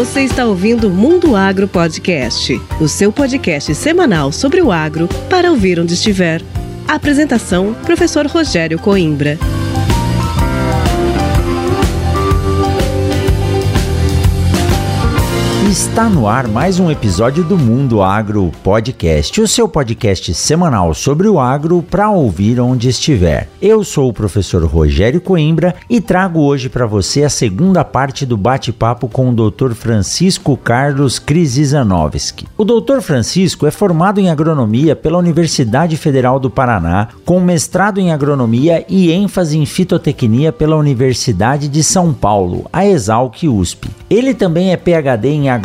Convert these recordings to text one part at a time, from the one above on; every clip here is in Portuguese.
Você está ouvindo Mundo Agro Podcast, o seu podcast semanal sobre o agro para ouvir onde estiver. Apresentação: Professor Rogério Coimbra. Está no ar mais um episódio do Mundo Agro Podcast, o seu podcast semanal sobre o agro para ouvir onde estiver. Eu sou o professor Rogério Coimbra e trago hoje para você a segunda parte do bate-papo com o Dr. Francisco Carlos Krisizanovski. O Dr. Francisco é formado em agronomia pela Universidade Federal do Paraná, com mestrado em agronomia e ênfase em fitotecnia pela Universidade de São Paulo, a Exalc USP. Ele também é PhD em agronomia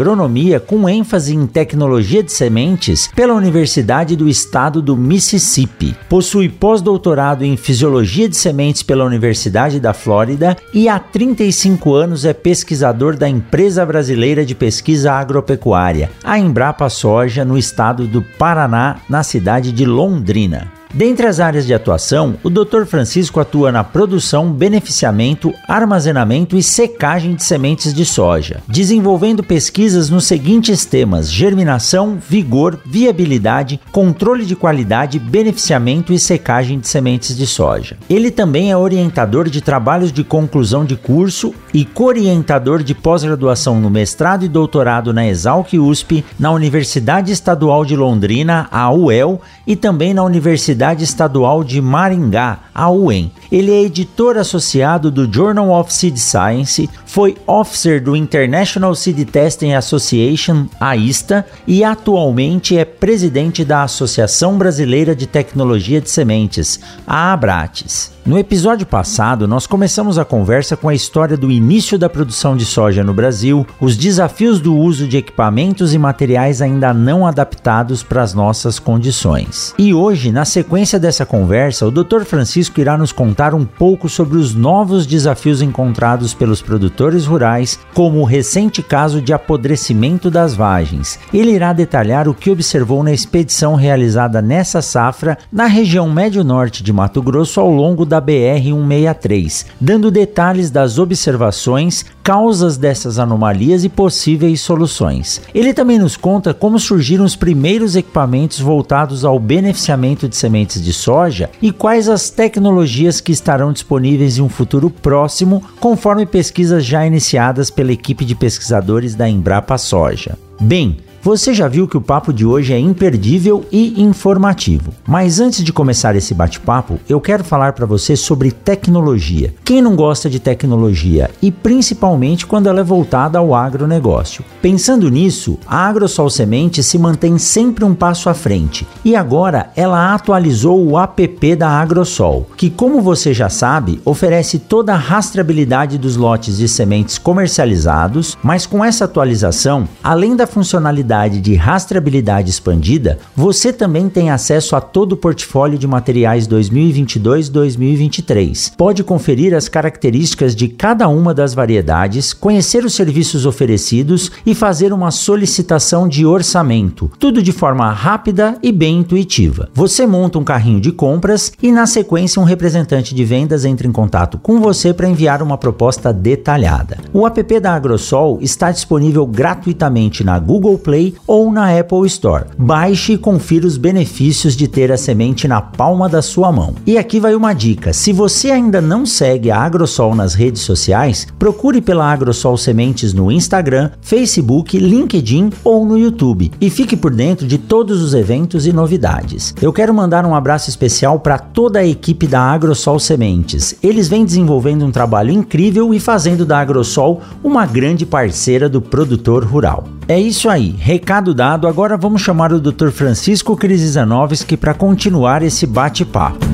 com ênfase em tecnologia de sementes pela Universidade do Estado do Mississippi. Possui pós-doutorado em fisiologia de sementes pela Universidade da Flórida e há 35 anos é pesquisador da empresa brasileira de pesquisa agropecuária, a Embrapa Soja, no estado do Paraná, na cidade de Londrina. Dentre as áreas de atuação, o Dr. Francisco atua na produção, beneficiamento, armazenamento e secagem de sementes de soja, desenvolvendo pesquisas nos seguintes temas: germinação, vigor, viabilidade, controle de qualidade, beneficiamento e secagem de sementes de soja. Ele também é orientador de trabalhos de conclusão de curso e co-orientador de pós-graduação no mestrado e doutorado na Exalc USP, na Universidade Estadual de Londrina, a UEL, e também na Universidade Universidade Estadual de Maringá, a UEM. Ele é editor associado do Journal of Seed Science, foi officer do International Seed Testing Association, AISTA, e atualmente é presidente da Associação Brasileira de Tecnologia de Sementes, a Abrates. No episódio passado, nós começamos a conversa com a história do início da produção de soja no Brasil, os desafios do uso de equipamentos e materiais ainda não adaptados para as nossas condições. E hoje, na sequência dessa conversa, o Dr. Francisco irá nos contar um pouco sobre os novos desafios encontrados pelos produtores rurais, como o recente caso de apodrecimento das vagens. Ele irá detalhar o que observou na expedição realizada nessa safra na região médio-norte de Mato Grosso ao longo da da BR-163, dando detalhes das observações, causas dessas anomalias e possíveis soluções. Ele também nos conta como surgiram os primeiros equipamentos voltados ao beneficiamento de sementes de soja e quais as tecnologias que estarão disponíveis em um futuro próximo, conforme pesquisas já iniciadas pela equipe de pesquisadores da Embrapa Soja. Bem, você já viu que o papo de hoje é imperdível e informativo. Mas antes de começar esse bate-papo, eu quero falar para você sobre tecnologia. Quem não gosta de tecnologia e principalmente quando ela é voltada ao agronegócio? Pensando nisso, a AgroSol Semente se mantém sempre um passo à frente e agora ela atualizou o app da AgroSol, que, como você já sabe, oferece toda a rastreabilidade dos lotes de sementes comercializados, mas com essa atualização, além da funcionalidade de rastreabilidade expandida, você também tem acesso a todo o portfólio de materiais 2022-2023. Pode conferir as características de cada uma das variedades, conhecer os serviços oferecidos e fazer uma solicitação de orçamento, tudo de forma rápida e bem intuitiva. Você monta um carrinho de compras e, na sequência, um representante de vendas entra em contato com você para enviar uma proposta detalhada. O app da Agrosol está disponível gratuitamente na Google Play Play ou na Apple Store. Baixe e confira os benefícios de ter a semente na palma da sua mão. E aqui vai uma dica: se você ainda não segue a Agrosol nas redes sociais, procure pela Agrosol Sementes no Instagram, Facebook, LinkedIn ou no YouTube e fique por dentro de todos os eventos e novidades. Eu quero mandar um abraço especial para toda a equipe da Agrosol Sementes. Eles vêm desenvolvendo um trabalho incrível e fazendo da Agrosol uma grande parceira do produtor rural. É isso aí, recado dado. Agora vamos chamar o Dr. Francisco Krisizanovski para continuar esse bate-papo.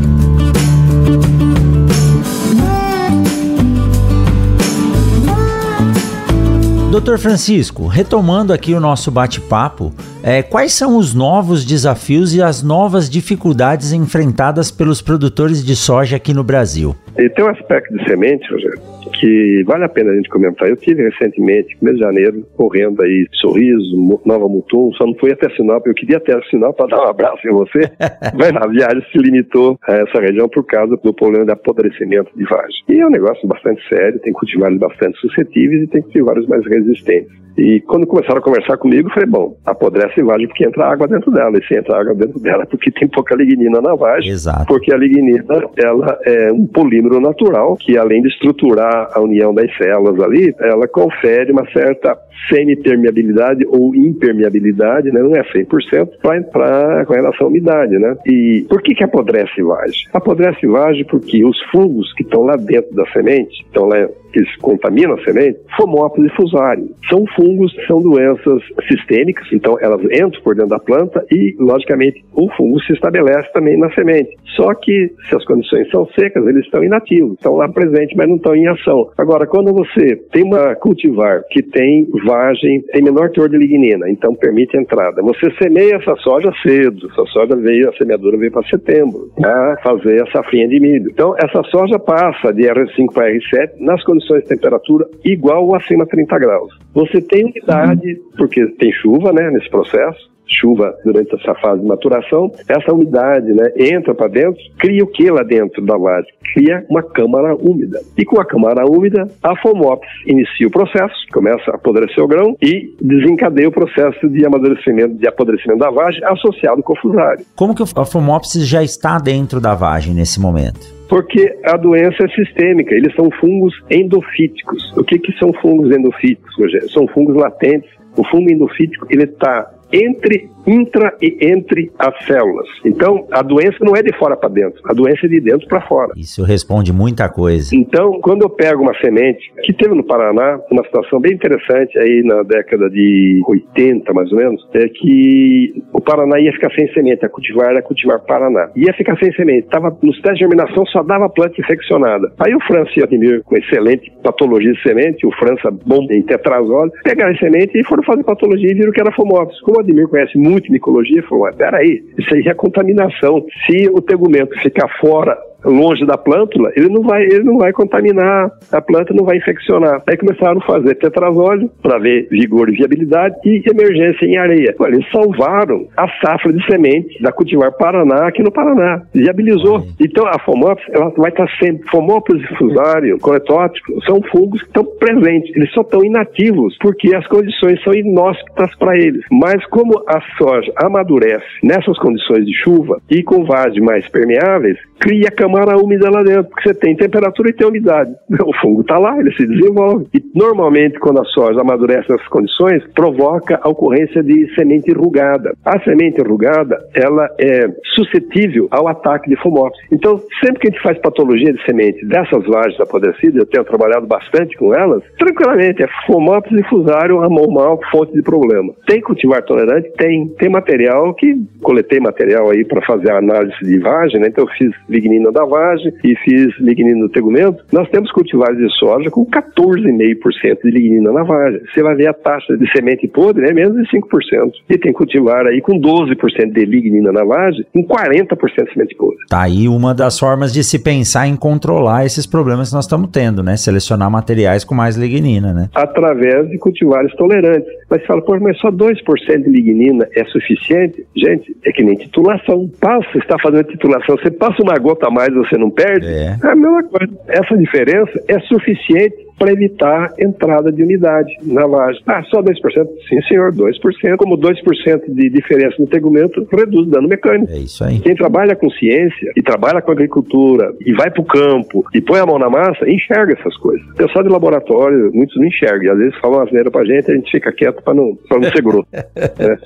Doutor Francisco, retomando aqui o nosso bate-papo, é, quais são os novos desafios e as novas dificuldades enfrentadas pelos produtores de soja aqui no Brasil? E tem um aspecto de semente, Rogério, que vale a pena a gente comentar. Eu tive recentemente, mês de janeiro, correndo aí Sorriso, Nova Mutum, só não fui até Sinop, eu queria até Sinop para dar um abraço em você, mas a viagem se limitou a essa região por causa do problema de apodrecimento de vagem. E é um negócio bastante sério, tem cultivares bastante suscetíveis e tem cultivares mais resistentes. E quando começaram a conversar comigo, eu falei, bom, apodrece vagem porque entra água dentro dela. E se entra água dentro dela, porque tem pouca lignina na vagem. Exato. Porque a lignina, ela é um polímero natural que, além de estruturar a união das células ali, ela confere uma certa semi-permeabilidade ou impermeabilidade, né? não é 100%, para com relação à umidade. Né? E por que, que apodrece vagem? Apodrece vagem porque os fungos que estão lá dentro da semente, estão lá que contaminam a semente, e fusário. São fungos, são doenças sistêmicas, então elas entram por dentro da planta e, logicamente, o fungo se estabelece também na semente. Só que, se as condições são secas, eles estão inativos, estão lá presentes, mas não estão em ação. Agora, quando você tem uma cultivar que tem vagem, tem menor teor de lignina, então permite entrada, você semeia essa soja cedo, essa soja veio, a semeadura veio para setembro, para fazer a safrinha de milho. Então, essa soja passa de R5 para R7 nas condições condições de temperatura igual ou acima de 30 graus. Você tem umidade, porque tem chuva né, nesse processo, chuva durante essa fase de maturação, essa umidade né, entra para dentro, cria o que lá dentro da vase? Cria uma câmara úmida. E com a câmara úmida, a Fomops inicia o processo, começa a apodrecer o grão e desencadeia o processo de amadurecimento, de apodrecimento da vagem associado com o fusário. Como que a Fomopsis já está dentro da vagem nesse momento? porque a doença é sistêmica, eles são fungos endofíticos. O que, que são fungos endofíticos, Rogério? São fungos latentes. O fungo endofítico, ele está entre intra e entre as células. Então, a doença não é de fora para dentro, a doença é de dentro para fora. Isso responde muita coisa. Então, quando eu pego uma semente, que teve no Paraná, uma situação bem interessante aí na década de 80, mais ou menos, é que o Paraná ia ficar sem semente, a cultivar era cultivar Paraná. Ia ficar sem semente, tava nos testes de germinação só dava planta infeccionada. Aí o França e Admir, com excelente patologia de semente, o França bom em tetrazole, pegaram a semente e foram fazer patologia e viram que era fomopsis. Como o Admir conhece muito muito micologia, falou, peraí, isso aí é contaminação. Se o tegumento ficar fora longe da plântula, ele não vai, ele não vai contaminar, a planta não vai infeccionar. Aí começaram a fazer tetrazóleo para ver vigor e viabilidade e emergência em areia. Olha, eles salvaram a safra de semente da cultivar Paraná aqui no Paraná. Viabilizou. Então a Fomópolis, ela vai estar sempre. Fomópolis fusário, coletótico, são fungos que estão presentes. Eles só estão inativos porque as condições são inóspitas para eles. Mas como a soja amadurece nessas condições de chuva e com vasos mais permeáveis, cria camada úmida lá dentro, porque você tem temperatura e tem umidade. O fungo está lá, ele se desenvolve. E normalmente, quando a soja amadurece nessas condições, provoca a ocorrência de semente enrugada. A semente enrugada, ela é suscetível ao ataque de fumópsis. Então, sempre que a gente faz patologia de semente dessas vagens apodrecidas, eu tenho trabalhado bastante com elas, tranquilamente, é fumópsis e fusário, a mão mal, fonte de problema. Tem cultivar tolerante? Tem. Tem material que, coletei material aí para fazer a análise de vagem, né? Então eu fiz lignina da vagem e fiz lignina no tegumento, nós temos cultivares de soja com 14,5% de lignina na vagem. Você vai ver a taxa de semente podre é menos de 5%. E tem cultivar aí com 12% de lignina na vagem, com 40% de semente podre. Tá aí uma das formas de se pensar em controlar esses problemas que nós estamos tendo, né? Selecionar materiais com mais lignina, né? Através de cultivares tolerantes. Mas você fala, pô, mas só 2% de lignina é suficiente? Gente, é que nem titulação. Passa, você está fazendo titulação, você passa uma gota a mais, você não perde? É. é a mesma coisa. Essa diferença é suficiente para evitar entrada de umidade na laje. Ah, só 2%? Sim, senhor, 2%. Como 2% de diferença no tegumento reduz dano mecânico. É isso aí. Quem trabalha com ciência e trabalha com agricultura e vai para o campo e põe a mão na massa, enxerga essas coisas. O pessoal de laboratório, muitos não enxergam. E às vezes falam asneira para a gente, a gente fica quieto para não, pra não ser grosso. né?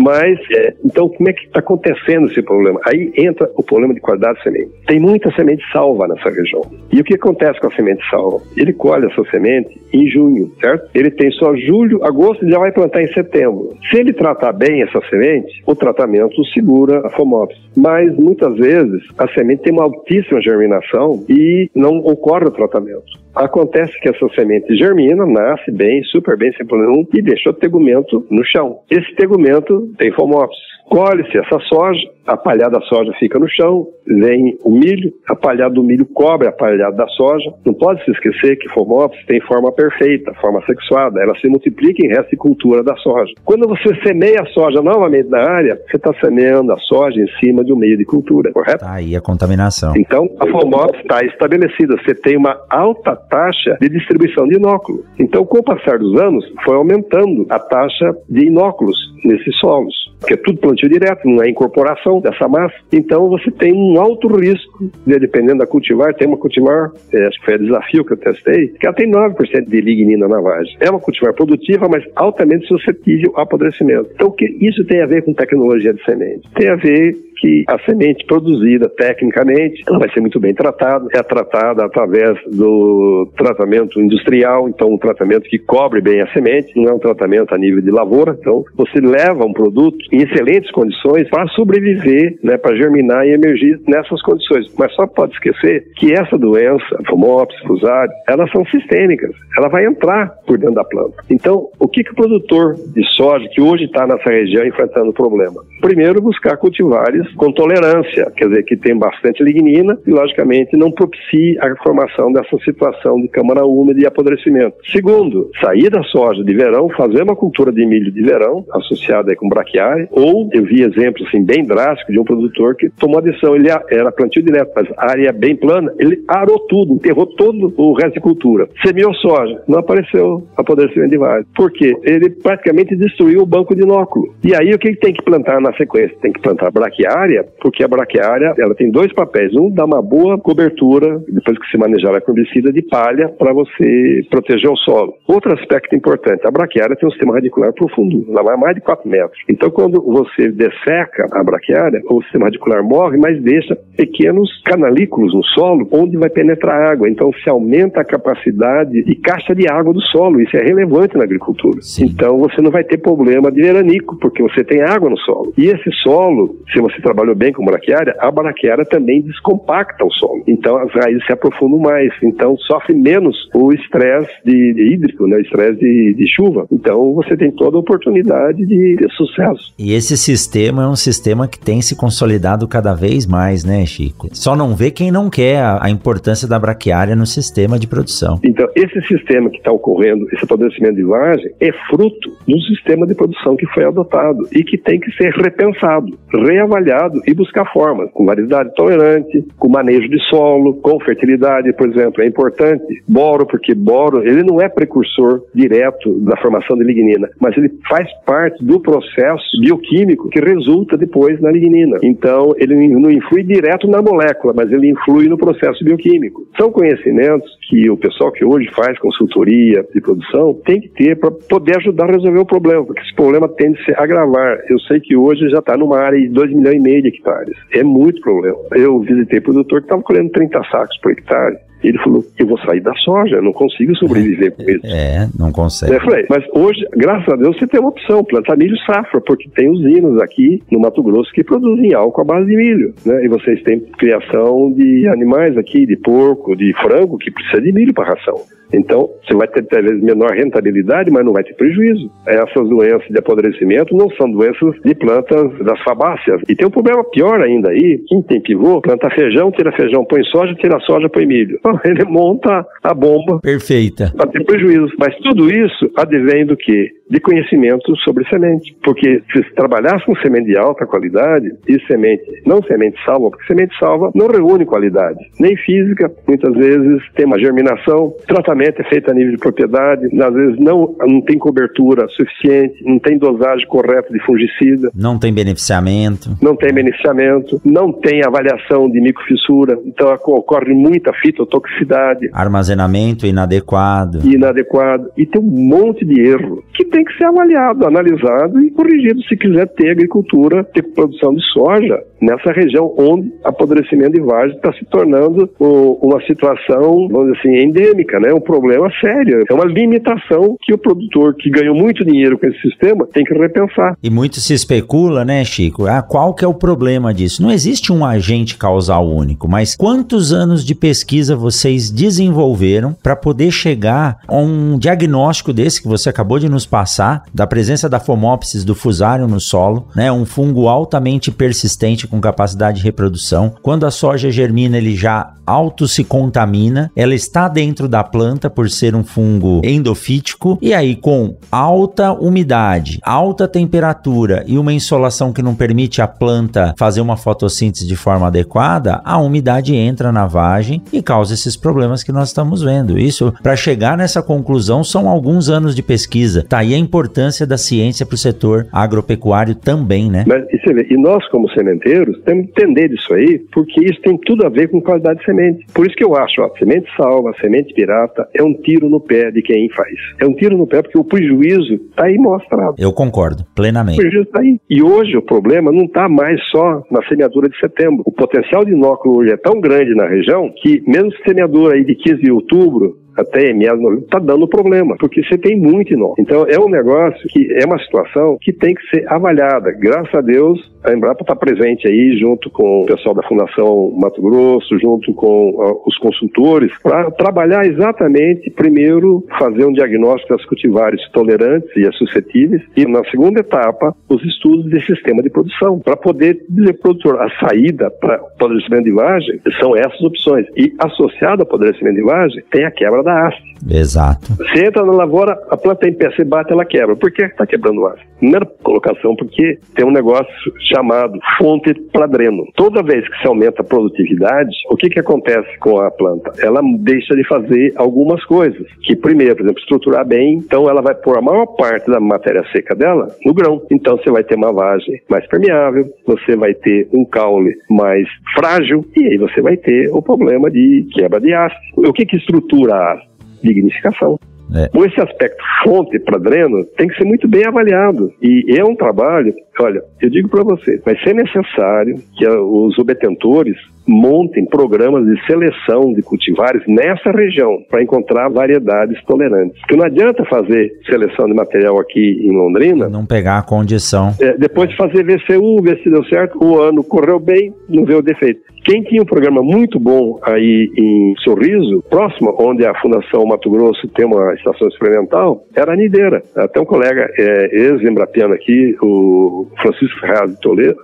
Mas, é, então, como é que está acontecendo esse problema? Aí entra o problema de qualidade de semente. Tem muita semente salva nessa região. E o que acontece com a semente salva? Ele colhe essa semente em junho, certo? Ele tem só julho, agosto e já vai plantar em setembro. Se ele tratar bem essa semente, o tratamento segura a fomopsis. Mas muitas vezes a semente tem uma altíssima germinação e não ocorre o tratamento. Acontece que essa semente germina, nasce bem, super bem, sem problema nenhum, e deixa o tegumento no chão. Esse tegumento tem fomopsis. Colhe-se essa soja, a palhada da soja fica no chão, vem o milho, a palhada do milho cobre a palhada da soja. Não pode se esquecer que fomopsis tem forma perfeita, forma sexuada, ela se multiplica em resticultura da soja. Quando você semeia a soja novamente na área, você está semeando a soja em cima de um meio de cultura, correto? Tá aí a contaminação. Então, a fomopsis está estabelecida, você tem uma alta taxa de distribuição de inóculo. Então, com o passar dos anos, foi aumentando a taxa de inóculos nesses solos, porque é tudo plantio direto, não é incorporação dessa massa. Então você tem um alto risco, né, dependendo da cultivar, tem uma cultivar, é, acho que foi o desafio que eu testei, que ela tem 9% de lignina na vagem. É uma cultivar produtiva, mas altamente suscetível ao apodrecimento. Então o que isso tem a ver com tecnologia de semente? Tem a ver que a semente produzida tecnicamente, ela vai ser muito bem tratada, é tratada através do tratamento industrial, então um tratamento que cobre bem a semente, não é um tratamento a nível de lavoura, então você leva um produto em excelentes condições para sobreviver, né, para germinar e emergir nessas condições. Mas só pode esquecer que essa doença, fomopsis, fusário, elas são sistêmicas, ela vai entrar por dentro da planta. Então, o que, que o produtor de soja, que hoje está nessa região enfrentando o problema? Primeiro, buscar cultivares com tolerância, quer dizer, que tem bastante lignina e, logicamente, não propicie a formação dessa situação de câmara úmida e apodrecimento. Segundo, sair da soja de verão, fazer uma cultura de milho de verão, associada com braquiária, ou eu vi exemplos assim, bem drásticos de um produtor que tomou a decisão, ele era plantio direto, mas área bem plana, ele arou tudo, enterrou todo o resto de cultura. Semeou soja, não apareceu apodrecimento de vale. Por quê? Ele praticamente destruiu o banco de inóculo. E aí o que tem que plantar na sequência? Tem que plantar braquiária braquiária, porque a braquiária ela tem dois papéis. Um, dá uma boa cobertura, depois que se manejar a herbicida, de palha para você proteger o solo. Outro aspecto importante, a braquiária tem um sistema radicular profundo, ela vai mais de 4 metros. Então, quando você desseca a braquiária, o sistema radicular morre, mas deixa pequenos canalículos no solo onde vai penetrar água. Então, se aumenta a capacidade de caixa de água do solo. Isso é relevante na agricultura. Sim. Então, você não vai ter problema de veranico, porque você tem água no solo. E esse solo, se você trabalhou bem com braquiária, a braquiária também descompacta o solo. Então as raízes se aprofundam mais, então sofre menos o estresse de, de hídrico, né, o estresse de, de, chuva. Então você tem toda a oportunidade de ter sucesso. E esse sistema é um sistema que tem se consolidado cada vez mais, né, Chico? Só não vê quem não quer a, a importância da braquiária no sistema de produção. Então esse sistema que está ocorrendo, esse apodrecimento de vagem, é fruto do sistema de produção que foi adotado e que tem que ser repensado, reavaliado e buscar formas com variedade tolerante, com manejo de solo, com fertilidade, por exemplo, é importante. Boro, porque boro, ele não é precursor direto da formação de lignina, mas ele faz parte do processo bioquímico que resulta depois na lignina. Então, ele não influi direto na molécula, mas ele influi no processo bioquímico. São conhecimentos que o pessoal que hoje faz consultoria de produção tem que ter para poder ajudar a resolver o problema, porque esse problema tende a se agravar. Eu sei que hoje já está numa área de 2 milhões e meio de hectares. É muito problema. Eu visitei produtor que estava colhendo 30 sacos por hectare. Ele falou: Eu vou sair da soja, eu não consigo sobreviver com isso. É, não consegue. Eu falei: Mas hoje, graças a Deus, você tem uma opção: plantar milho safra, porque tem usinas aqui no Mato Grosso que produzem álcool à base de milho. Né? E vocês têm criação de animais aqui, de porco, de frango, que precisa de milho para ração. Então, você vai ter talvez menor rentabilidade, mas não vai ter prejuízo. Essas doenças de apodrecimento não são doenças de plantas das fabáceas. E tem um problema pior ainda aí: quem tem pivô, planta feijão, tira feijão, põe soja, tira soja, põe milho. Ele monta a bomba. Perfeita. Para ter prejuízo. Mas tudo isso advém do quê? De conhecimento sobre semente. Porque se trabalhar com semente de alta qualidade e semente, não semente salva, porque semente salva não reúne qualidade, nem física, muitas vezes tem uma germinação, tratamento é feito a nível de propriedade, às vezes não, não tem cobertura suficiente, não tem dosagem correta de fungicida. Não tem beneficiamento. Não tem beneficiamento, não tem avaliação de microfissura, então ocorre muita fitotoxicidade. Armazenamento inadequado. Inadequado. E tem um monte de erro que tem que ser avaliado, analisado e corrigido. Se quiser ter agricultura, ter produção de soja nessa região onde apodrecimento de vagem está se tornando uma situação, vamos dizer assim, endêmica, né? um, problema sério, é uma limitação que o produtor que ganhou muito dinheiro com esse sistema tem que repensar. E muito se especula, né, Chico? Ah, qual que é o problema disso? Não existe um agente causal único, mas quantos anos de pesquisa vocês desenvolveram para poder chegar a um diagnóstico desse que você acabou de nos passar, da presença da Phomopsis do fusário no solo, né, um fungo altamente persistente com capacidade de reprodução. Quando a soja germina, ele já auto se contamina, ela está dentro da planta por ser um fungo endofítico e aí com alta umidade, alta temperatura e uma insolação que não permite a planta fazer uma fotossíntese de forma adequada, a umidade entra na vagem e causa esses problemas que nós estamos vendo. Isso, para chegar nessa conclusão, são alguns anos de pesquisa. Tá aí a importância da ciência para o setor agropecuário também, né? Mas, e, vê, e nós, como sementeiros, temos que entender isso aí, porque isso tem tudo a ver com qualidade de semente. Por isso que eu acho, ó, semente salva, semente pirata, é um tiro no pé de quem faz. É um tiro no pé porque o prejuízo está aí mostrado. Eu concordo, plenamente. O prejuízo está aí. E hoje o problema não está mais só na semeadura de setembro. O potencial de inóculo hoje é tão grande na região que, mesmo semeadura aí de 15 de outubro, até novembro, está dando problema, porque você tem muito nó. Então é um negócio que é uma situação que tem que ser avaliada. Graças a Deus, a Embrapa está presente aí junto com o pessoal da Fundação Mato Grosso, junto com uh, os consultores, para trabalhar exatamente, primeiro, fazer um diagnóstico das cultivares tolerantes e suscetíveis, e na segunda etapa, os estudos de sistema de produção, para poder dizer para o produtor, a saída para apodrecimento de vagem são essas opções. E associado ao apodrecimento de vagem, tem a quebra da haste. Exato. Você entra na lavoura, a planta em pé, você bate, ela quebra. Por que está quebrando a haste? Primeira colocação, porque tem um negócio chamado fonte para dreno. Toda vez que se aumenta a produtividade, o que, que acontece com a planta? Ela deixa de fazer algumas coisas. Que primeiro, por exemplo, estruturar bem, então ela vai pôr a maior parte da matéria seca dela no grão. Então você vai ter uma vagem mais permeável, você vai ter um caule mais frágil e aí você vai ter o problema de quebra de haste. O que, que estrutura a haste? Lignificação. É. Esse aspecto fonte para dreno tem que ser muito bem avaliado. E é um trabalho, olha, eu digo para você, vai ser necessário que os obtentores montem programas de seleção de cultivares nessa região para encontrar variedades tolerantes. Porque não adianta fazer seleção de material aqui em Londrina. Não pegar a condição. É, depois de fazer VCU, ver se deu certo, o ano correu bem, não vê o defeito. Quem tinha um programa muito bom aí em Sorriso, próximo, onde a Fundação Mato Grosso tem uma estação experimental, era a Nideira. Até um colega é, ex-embrapiano aqui, o Francisco Ferraz de Toledo,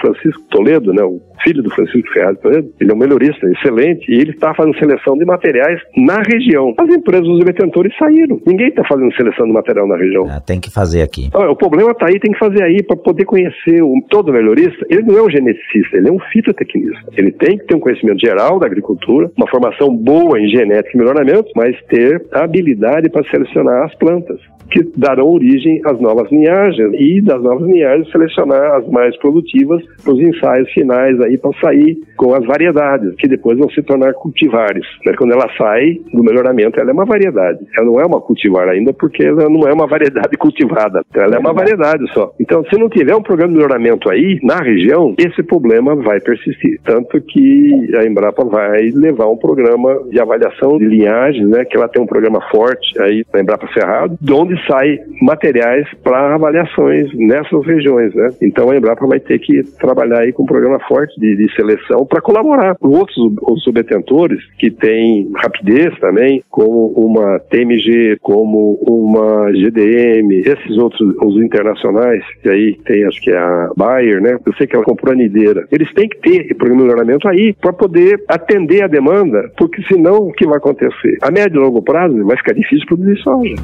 Francisco Toledo, né, o filho do Francisco Ferraz Toledo, ele é um melhorista excelente e ele está fazendo seleção de materiais na região. As empresas, os detentores saíram. Ninguém está fazendo seleção de material na região. É, tem que fazer aqui. o problema está aí, tem que fazer aí para poder conhecer o, todo melhorista. Ele não é um geneticista, ele é um fitotecnista. Ele tem que ter um conhecimento geral da agricultura, uma formação boa em genética e melhoramento, mas ter habilidade para selecionar as plantas que darão origem às novas linhagens e das novas linhagens selecionar as mais produtivas para os ensaios finais aí para sair com as variedades que depois vão se tornar cultivares. Né? Quando ela sai do melhoramento, ela é uma variedade. Ela não é uma cultivar ainda porque ela não é uma variedade cultivada. Ela é uma variedade só. Então, se não tiver um programa de melhoramento aí na região, esse problema vai persistir. Tanto que a Embrapa vai levar um programa de avaliação de linhagens, né? Que ela tem um programa forte aí na Embrapa Cerrado, onde sai materiais para avaliações nessas regiões, né? Então a Embrapa vai ter que trabalhar aí com um programa forte de, de seleção para colaborar com outros os subdetentores que têm rapidez também, como uma TMG, como uma GDM, esses outros, os internacionais, que aí tem acho que é a Bayer, né? Eu sei que ela comprou a Nideira. Eles têm que ter programa de melhoramento aí para poder atender a demanda, porque senão o que vai acontecer? A médio e longo prazo vai ficar difícil produzir soja.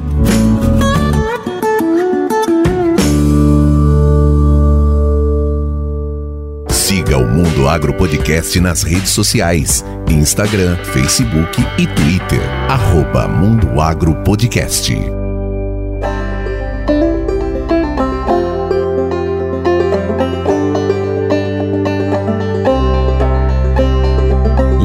O Mundo Agro Podcast nas redes sociais: Instagram, Facebook e Twitter. Arroba Mundo Agro Podcast.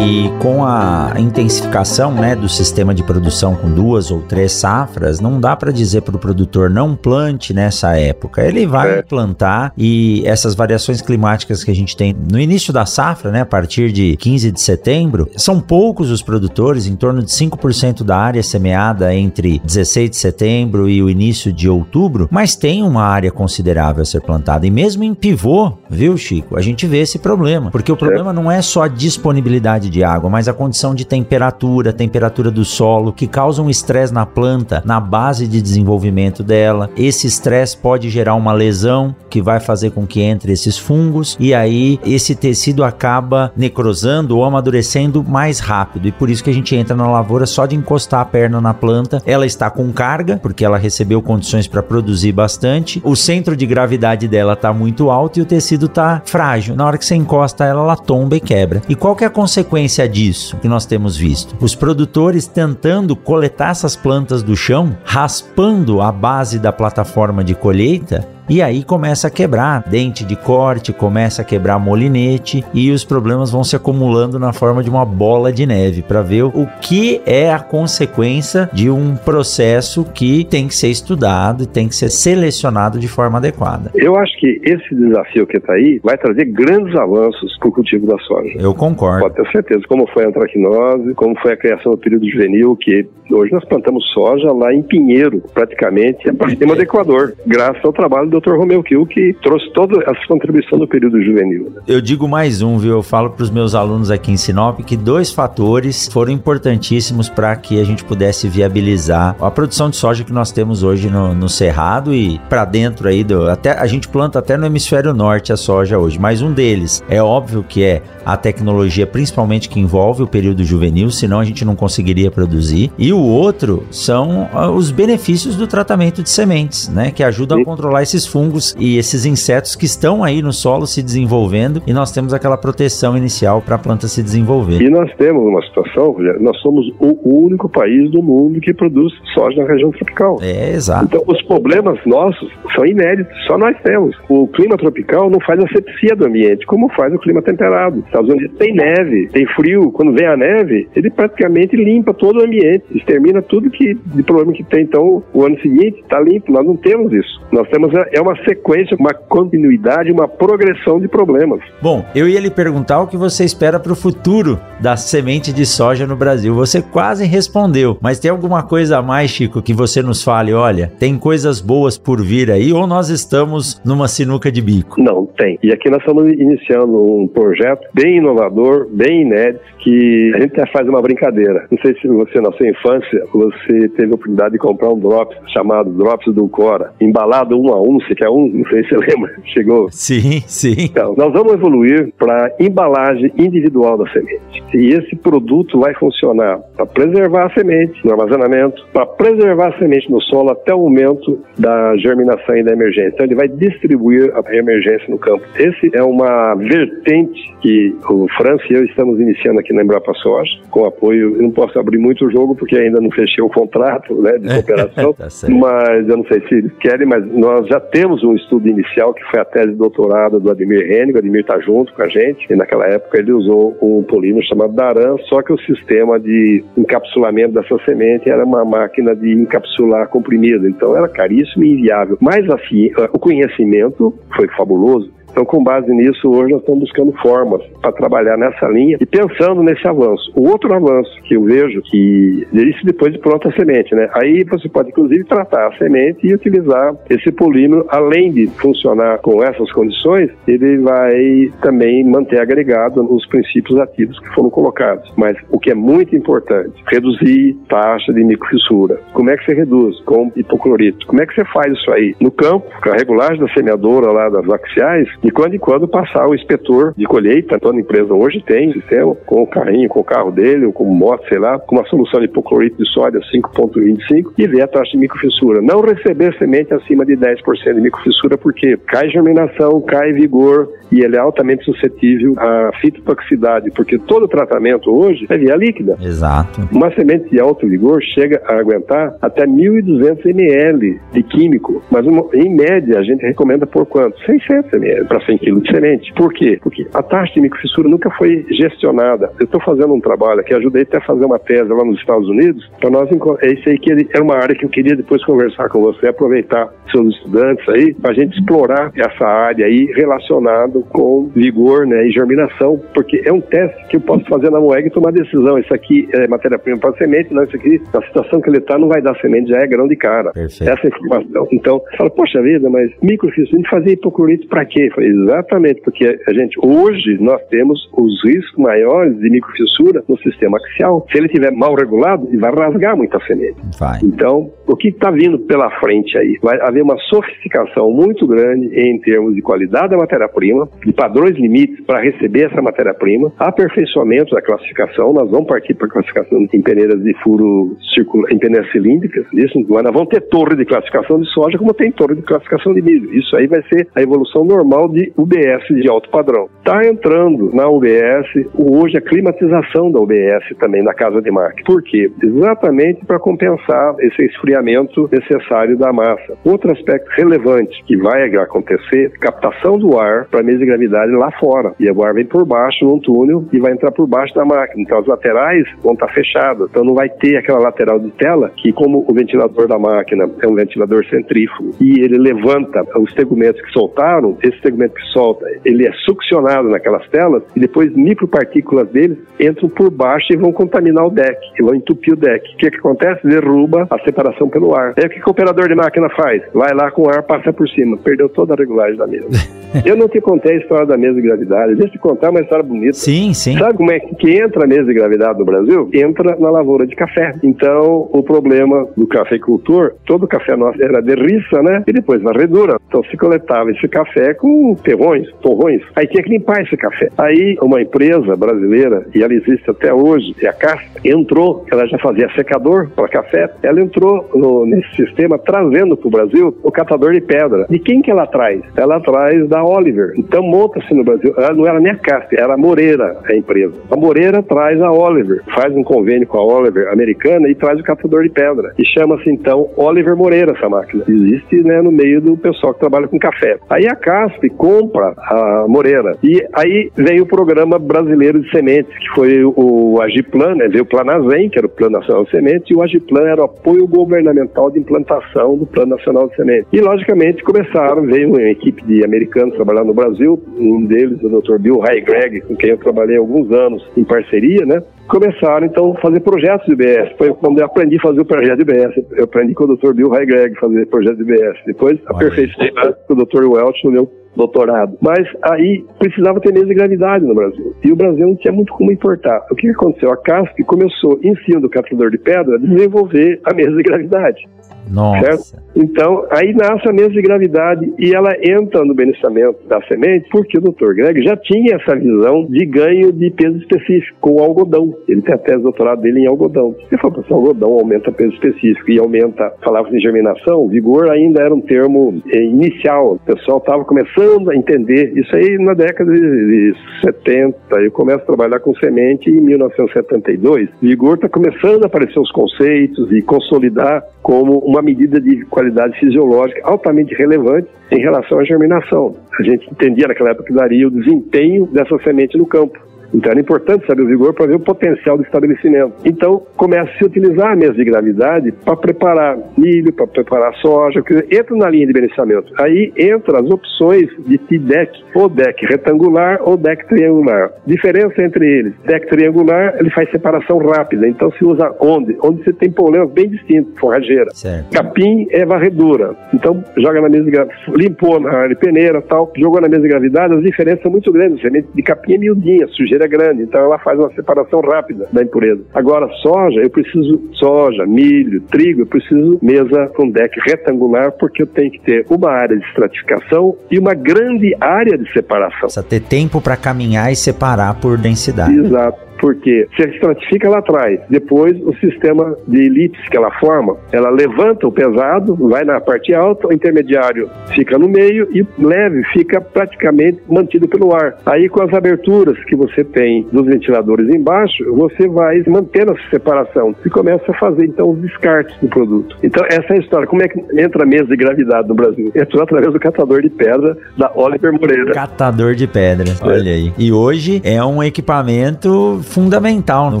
E com a intensificação né, do sistema de produção com duas ou três safras, não dá para dizer para o produtor não plante nessa época. Ele vai é. plantar e essas variações climáticas que a gente tem no início da safra, né, a partir de 15 de setembro, são poucos os produtores, em torno de 5% da área semeada entre 16 de setembro e o início de outubro, mas tem uma área considerável a ser plantada. E mesmo em pivô, viu, Chico, a gente vê esse problema, porque o problema não é só a disponibilidade de água, mas a condição de temperatura, temperatura do solo, que causa um estresse na planta, na base de desenvolvimento dela. Esse estresse pode gerar uma lesão que vai fazer com que entre esses fungos e aí esse tecido acaba necrosando ou amadurecendo mais rápido. E por isso que a gente entra na lavoura só de encostar a perna na planta, ela está com carga, porque ela recebeu condições para produzir bastante. O centro de gravidade dela está muito alto e o tecido está frágil. Na hora que você encosta ela, ela tomba e quebra. E qual que é a consequência disso que nós temos visto? Os produtores tentando coletar essas plantas do chão, raspando a base da plataforma de colheita e aí começa a quebrar dente de corte, começa a quebrar molinete e os problemas vão se acumulando na forma de uma bola de neve para ver o que é a consequência de um processo que tem que ser estudado e tem que ser selecionado de forma adequada. Eu acho que esse desafio que está aí vai trazer grandes avanços para o cultivo da soja. Eu concordo. Pode ter certeza. Como foi a antracnose, como foi a criação do período juvenil, que hoje nós plantamos soja lá em Pinheiro, praticamente, acima do Equador, graças ao trabalho Dr. Romeu Kiel, que trouxe toda essa contribuição do período juvenil. Né? Eu digo mais um, viu? Eu falo para os meus alunos aqui em Sinop que dois fatores foram importantíssimos para que a gente pudesse viabilizar a produção de soja que nós temos hoje no, no Cerrado e para dentro aí do. Até, a gente planta até no hemisfério norte a soja hoje, mas um deles é óbvio que é a tecnologia, principalmente que envolve o período juvenil, senão a gente não conseguiria produzir. E o outro são ah, os benefícios do tratamento de sementes, né? Que ajudam a controlar esses fungos e esses insetos que estão aí no solo se desenvolvendo e nós temos aquela proteção inicial para a planta se desenvolver. E nós temos uma situação, nós somos o único país do mundo que produz soja na região tropical. É, exato. Então os problemas nossos são inéditos, só nós temos. O clima tropical não faz asepsia do ambiente, como faz o clima temperado. Estados Unidos tem neve, tem frio. Quando vem a neve, ele praticamente limpa todo o ambiente, extermina tudo que de problema que tem. Então, o ano seguinte está limpo. Nós não temos isso. Nós temos é uma sequência, uma continuidade, uma progressão de problemas. Bom, eu ia lhe perguntar o que você espera para o futuro da semente de soja no Brasil. Você quase respondeu, mas tem alguma coisa a mais, Chico, que você nos fale? Olha, tem coisas boas por vir aí ou nós estamos numa sinuca de bico? Não, tem. E aqui nós estamos iniciando um projeto bem inovador, bem inédito, que a gente até faz uma brincadeira. Não sei se você, na sua infância, você teve a oportunidade de comprar um drops chamado Drops do Cora, embalado um a um, você quer um? Não sei se você lembra. Chegou? Sim, sim. Então, nós vamos evoluir para embalagem individual da semente. E esse produto vai funcionar para preservar a semente no armazenamento, para preservar a semente no solo até o momento da germinação e da emergência. Então, ele vai distribuir a emergência no campo. Esse é uma vertente que o França e eu estamos iniciando aqui na Embrapa Soja, com apoio. Eu não posso abrir muito o jogo porque ainda não fechei o contrato né, de cooperação, tá mas eu não sei se querem, mas nós já temos um estudo inicial que foi a tese de doutorado do Ademir Hennig. O Ademir está junto com a gente e naquela época ele usou um polímero chamado Daran, só que o sistema de encapsulamento dessa semente era uma máquina de encapsular comprimido, então era caríssimo e inviável. Mas assim, o conhecimento foi fabuloso então, com base nisso, hoje nós estamos buscando formas para trabalhar nessa linha e pensando nesse avanço. O outro avanço que eu vejo, que isso depois de pronta a semente, né? Aí você pode, inclusive, tratar a semente e utilizar esse polímero, além de funcionar com essas condições, ele vai também manter agregado os princípios ativos que foram colocados. Mas o que é muito importante, reduzir taxa de microfissura. Como é que você reduz? Com hipoclorito. Como é que você faz isso aí? No campo, com a regulagem da semeadora lá das axiais, de quando em quando passar o inspetor de colheita, toda empresa hoje tem sistema com o carrinho, com o carro dele, ou com moto, sei lá, com uma solução de hipoclorito de sódio 5.25 e ver a taxa de microfissura. Não receber semente acima de 10% de microfissura porque cai germinação, cai vigor e ele é altamente suscetível à fitotoxicidade, porque todo tratamento hoje é via líquida. Exato. Uma semente de alto vigor chega a aguentar até 1.200 ml de químico, mas uma, em média a gente recomenda por quanto? 600 ml para 100 kg de semente. Por quê? Porque a taxa de microfissura nunca foi gestionada. Eu estou fazendo um trabalho aqui, ajudei até a fazer uma tese lá nos Estados Unidos, para nós, é isso aí que era uma área que eu queria depois conversar com você, aproveitar seus estudantes aí, para a gente explorar essa área aí relacionado com vigor né, e germinação, porque é um teste que eu posso fazer na moega e tomar decisão. Isso aqui é matéria-prima para semente, não, isso aqui, na situação que ele está, não vai dar semente, já é grão de cara. Perfeito. Essa informação. Então, fala, poxa vida, mas microfissura, a gente fazia hipoclorito para quê? Falei, exatamente, porque a gente, hoje, nós temos os riscos maiores de microfissura no sistema axial. Se ele estiver mal regulado, ele vai rasgar muita semente. Vai. Então, o que está vindo pela frente aí? Vai haver uma sofisticação muito grande em termos de qualidade da matéria-prima, de padrões limites para receber essa matéria-prima, aperfeiçoamento da classificação, nós vamos partir para a classificação em peneiras de furo circular, em peneiras cilíndricas, isso, nós vamos ter torre de classificação de soja como tem torre de classificação de milho. Isso aí vai ser a evolução normal de UBS de alto padrão. Está entrando na UBS hoje a climatização da UBS também na casa de máquina. Por quê? Exatamente para compensar esse esfriamento necessário da massa. Outro aspecto relevante que vai acontecer, captação do ar para mesa de gravidade lá fora. E o ar vem por baixo num túnel e vai entrar por baixo da máquina. Então as laterais vão estar tá fechadas. Então não vai ter aquela lateral de tela que, como o ventilador da máquina é um ventilador centrífugo e ele levanta os tegumentos que soltaram, esse tegumento que solta, ele é succionado naquelas telas e depois micropartículas deles entram por baixo e vão contaminar o deck, e vão entupir o deck. O que, que acontece? Derruba a separação pelo ar. Aí o que, que o operador de máquina faz? Vai lá com o ar, passa por cima. Perdeu toda a regulagem da mesa. Eu não te contei a história da mesa de gravidade. Deixa eu te contar uma história bonita. Sim, sim. Sabe como é que entra a mesa de gravidade no Brasil? Entra na lavoura de café. Então, o problema do cafeicultor, todo o café nosso era de riça, né? E depois varredura. Então, se coletava esse café com terrões, torrões. Aí tinha que limpar esse café. Aí, uma empresa brasileira, e ela existe até hoje, é a Casta, entrou, ela já fazia secador para café, ela entrou no, nesse sistema trazendo para o Brasil o catador de pedra. De quem que ela traz? Ela traz da Oliver. Então monta-se no Brasil, ela não era nem a Casta, era a Moreira, a empresa. A Moreira traz a Oliver, faz um convênio com a Oliver americana e traz o catador de pedra. E chama-se então Oliver Moreira essa máquina. Existe né, no meio do pessoal que trabalha com café. Aí a CASP compra a Moreira. E aí vem o programa brasileiro de sementes, que foi o Agiplan, né? Veio o Planazem, que era o Plano Nacional de Sementes, e o Agiplan era o apoio governamental de implantação do Plano Nacional de Sementes. E, logicamente, começaram, veio uma equipe de americanos trabalhar no Brasil, um deles, o Dr. Bill Greg, com quem eu trabalhei alguns anos em parceria, né? começaram então a fazer projetos de IBS. Foi quando eu aprendi a fazer o projeto de IBS. Eu aprendi com o Dr. Bill Greg fazer projeto de IBS. Depois aperfeiçoei com o Dr. Welch no meu doutorado. Mas aí precisava ter mesa de gravidade no Brasil. E o Brasil não tinha muito como importar. O que aconteceu? A CASP começou, em cima do catador de pedra, a desenvolver a mesa de gravidade. Nossa. Certo? Então, aí nasce a mesa de gravidade e ela entra no beneficiamento da semente porque o Dr. Greg já tinha essa visão de ganho de peso específico com o algodão. Ele tem a tese de doutorado dele em algodão. Ele falou assim, algodão aumenta peso específico e aumenta, falava de germinação, vigor ainda era um termo eh, inicial. O pessoal estava começando a entender. Isso aí na década de 70. Eu começo a trabalhar com semente em 1972. Vigor está começando a aparecer os conceitos e consolidar como uma medida de qualidade fisiológica altamente relevante em relação à germinação. A gente entendia naquela época que daria o desempenho dessa semente no campo. Então era importante saber o vigor para ver o potencial do estabelecimento. Então começa a se utilizar a mesa de gravidade para preparar milho, para preparar soja, que entra na linha de beneficiamento. Aí entra as opções de deck, ou deck retangular ou deck triangular. Diferença entre eles: deck triangular ele faz separação rápida, então se usa onde? Onde você tem problemas bem distintos, forrageira. Certo. Capim é varredura, então joga na mesa de gravidade, limpou na área peneira tal, jogou na mesa de gravidade, as diferenças são muito grandes. Semente de capim é miudinha, sujeira é grande, então ela faz uma separação rápida da impureza. Agora, soja, eu preciso soja, milho, trigo, eu preciso mesa com deck retangular, porque eu tenho que ter uma área de estratificação e uma grande área de separação. Precisa ter tempo para caminhar e separar por densidade. Exato. Porque se estratifica lá atrás, depois o sistema de elipse que ela forma, ela levanta o pesado, vai na parte alta, o intermediário fica no meio e o leve fica praticamente mantido pelo ar. Aí com as aberturas que você tem dos ventiladores embaixo, você vai mantendo essa separação e começa a fazer então os descartes do produto. Então essa é a história. Como é que entra a mesa de gravidade no Brasil? Entrou através do catador de pedra da Oliver Moreira. Catador de pedra, olha aí. E hoje é um equipamento fundamental no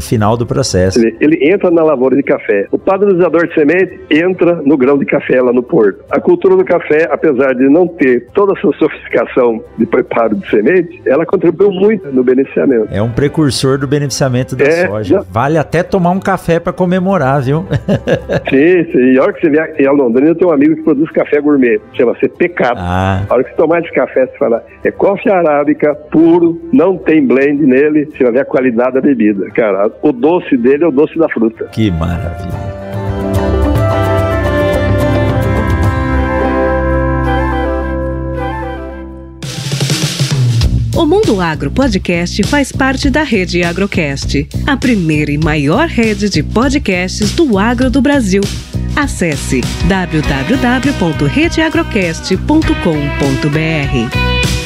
final do processo. Ele, ele entra na lavoura de café. O padronizador de semente entra no grão de café lá no porto. A cultura do café, apesar de não ter toda essa sofisticação de preparo de semente, ela contribuiu muito no beneficiamento. É um precursor do beneficiamento da é, soja. Já... Vale até tomar um café para comemorar, viu? sim, sim. E a hora que você vier em Londrina, eu tenho um amigo que produz café gourmet. Chama-se Pecado. Ah. A hora que você tomar esse café, você fala, é coffee arábica puro, não tem blend nele, você vai ver a qualidade da bebida. Cara, o doce dele é o doce da fruta. Que maravilha. O Mundo Agro Podcast faz parte da rede Agrocast, a primeira e maior rede de podcasts do agro do Brasil. Acesse www.redeagrocast.com.br.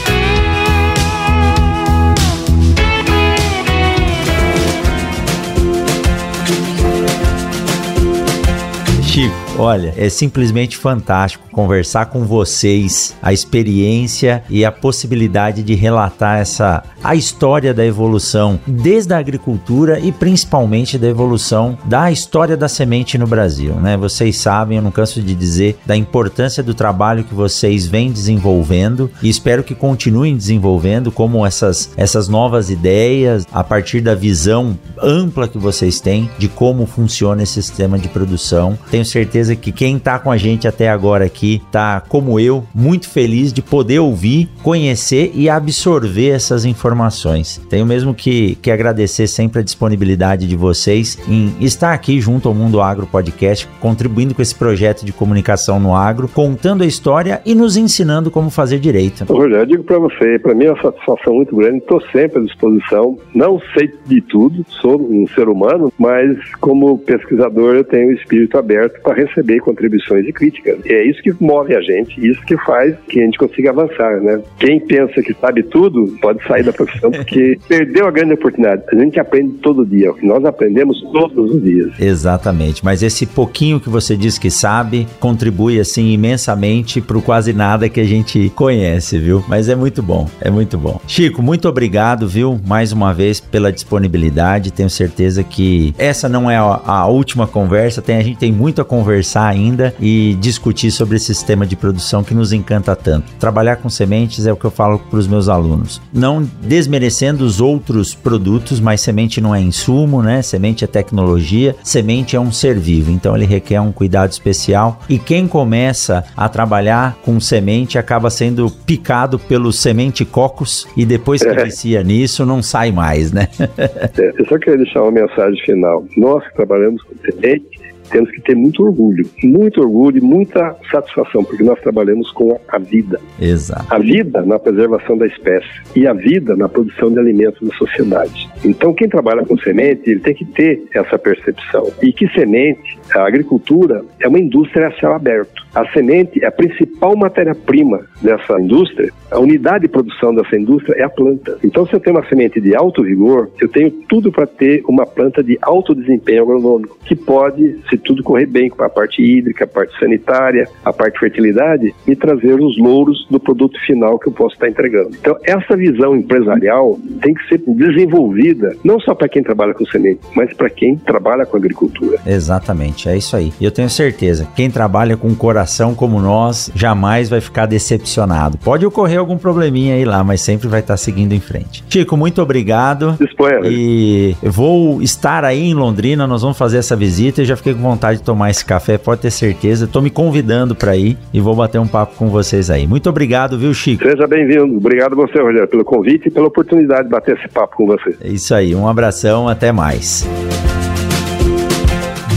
Olha, é simplesmente fantástico conversar com vocês, a experiência e a possibilidade de relatar essa a história da evolução desde a agricultura e principalmente da evolução da história da semente no Brasil, né? Vocês sabem, eu não canso de dizer da importância do trabalho que vocês vêm desenvolvendo e espero que continuem desenvolvendo como essas essas novas ideias a partir da visão ampla que vocês têm de como funciona esse sistema de produção. Tenho certeza certeza que quem está com a gente até agora aqui tá, como eu, muito feliz de poder ouvir, conhecer e absorver essas informações. Tenho mesmo que, que agradecer sempre a disponibilidade de vocês em estar aqui junto ao Mundo Agro Podcast, contribuindo com esse projeto de comunicação no agro, contando a história e nos ensinando como fazer direito. Rogério, eu digo para você, para mim é uma satisfação muito grande, estou sempre à disposição. Não sei de tudo, sou um ser humano, mas como pesquisador eu tenho o espírito aberto para receber receber contribuições e críticas. E é isso que move a gente, isso que faz que a gente consiga avançar, né? Quem pensa que sabe tudo pode sair da profissão porque perdeu a grande oportunidade. A gente aprende todo dia, nós aprendemos todos os dias. Exatamente, mas esse pouquinho que você diz que sabe contribui assim imensamente para o quase nada que a gente conhece, viu? Mas é muito bom, é muito bom. Chico, muito obrigado, viu? Mais uma vez pela disponibilidade. Tenho certeza que essa não é a, a última conversa, tem, a gente tem muito a conversar conversar ainda e discutir sobre esse sistema de produção que nos encanta tanto. Trabalhar com sementes é o que eu falo para os meus alunos. Não desmerecendo os outros produtos, mas semente não é insumo, né? Semente é tecnologia, semente é um ser vivo, então ele requer um cuidado especial. E quem começa a trabalhar com semente acaba sendo picado pelo semente cocos e depois que é. inicia nisso não sai mais, né? é, eu só queria deixar uma mensagem final. Nós que trabalhamos com semente, temos que ter muito orgulho, muito orgulho e muita satisfação, porque nós trabalhamos com a vida. Exato. A vida na preservação da espécie e a vida na produção de alimentos da sociedade. Então, quem trabalha com semente, ele tem que ter essa percepção. E que semente, a agricultura é uma indústria a céu aberto. A semente é a principal matéria-prima dessa indústria. A unidade de produção dessa indústria é a planta. Então, se eu tenho uma semente de alto vigor, eu tenho tudo para ter uma planta de alto desempenho agronômico, que pode se tudo correr bem com a parte hídrica, a parte sanitária, a parte de fertilidade, e trazer os louros do produto final que eu posso estar entregando. Então, essa visão empresarial tem que ser desenvolvida não só para quem trabalha com semente, mas para quem trabalha com agricultura. Exatamente, é isso aí. E eu tenho certeza, quem trabalha com um coração como nós jamais vai ficar decepcionado. Pode ocorrer algum probleminha aí lá, mas sempre vai estar seguindo em frente. Chico, muito obrigado. Disponha. E vou estar aí em Londrina, nós vamos fazer essa visita. Eu já fiquei com vontade de tomar esse café, pode ter certeza. Estou me convidando para ir e vou bater um papo com vocês aí. Muito obrigado, viu, Chico? Seja bem-vindo. Obrigado a você, Rogério, pelo convite e pela oportunidade de bater esse papo com você. É isso aí, um abração, até mais.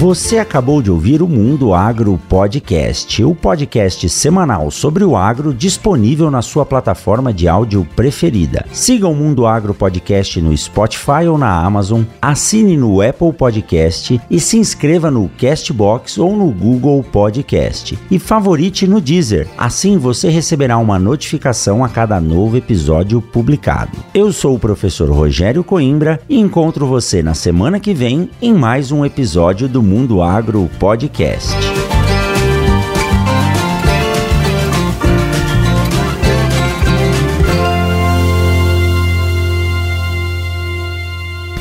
Você acabou de ouvir o Mundo Agro Podcast, o podcast semanal sobre o agro disponível na sua plataforma de áudio preferida. Siga o Mundo Agro Podcast no Spotify ou na Amazon, assine no Apple Podcast e se inscreva no Castbox ou no Google Podcast. E favorite no Deezer, assim você receberá uma notificação a cada novo episódio publicado. Eu sou o professor Rogério Coimbra e encontro você na semana que vem em mais um episódio do Mundo Agro Podcast.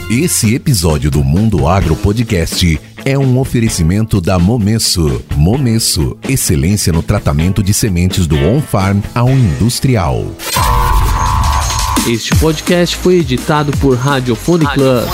Esse episódio do Mundo Agro Podcast é um oferecimento da Momesso. Momesso, excelência no tratamento de sementes do on-farm ao industrial. Este podcast foi editado por Radiofone Club.